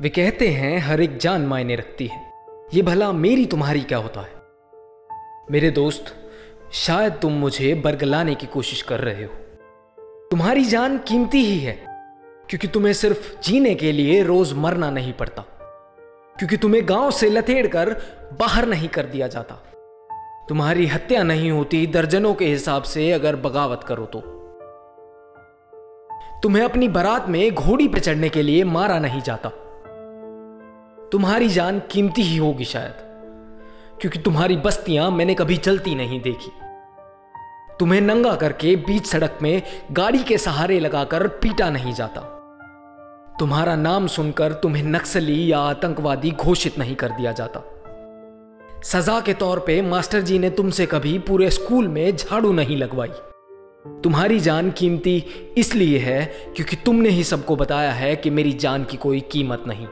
वे कहते हैं, हर एक जान मायने रखती है। ये भला मेरी तुम्हारी क्या होता है? मेरे दोस्त, शायद तुम मुझे बरगलाने की कोशिश कर रहे हो। तुम्हारी जान कीमती ही है, क्योंकि तुम्हें सिर्फ़ जीने के लिए रोज मरना नहीं पड़ता, क्योंकि तुम्हें गाँव से लथेड़ कर बाहर नहीं कर दिया जाता। तुम्हारी हत्या नहीं होती दर्जनों के हिसाब से अगर बगावत करो तो। तुम्हें अपनी बारात में घोड़ी पे चढ़ने के लिए मारा नहीं जाता। तुम्हारी जान कीमती ही होगी शायद, क्योंकि तुम्हारी बस्तियाँ मैंने कभी चलती नहीं देखी। तुम्हें नंगा करके बीच सड़क में गाड़ी के सहारे लगाकर पीटा नहीं जाता। तुम्हारा नाम सुनकर तुम्हें नक्सली या आतंकवादी घोषित नहीं कर दिया जाता। सजा के तौर पे मास्टर जी ने तुमसे कभी पूरे स्कूल में झाड़ू नहीं लगवाई। तुम्हारी जान कीमती इसलिए है क्योंकि तुमने ही सबको बताया है कि मेरी जान की कोई कीमत नहीं।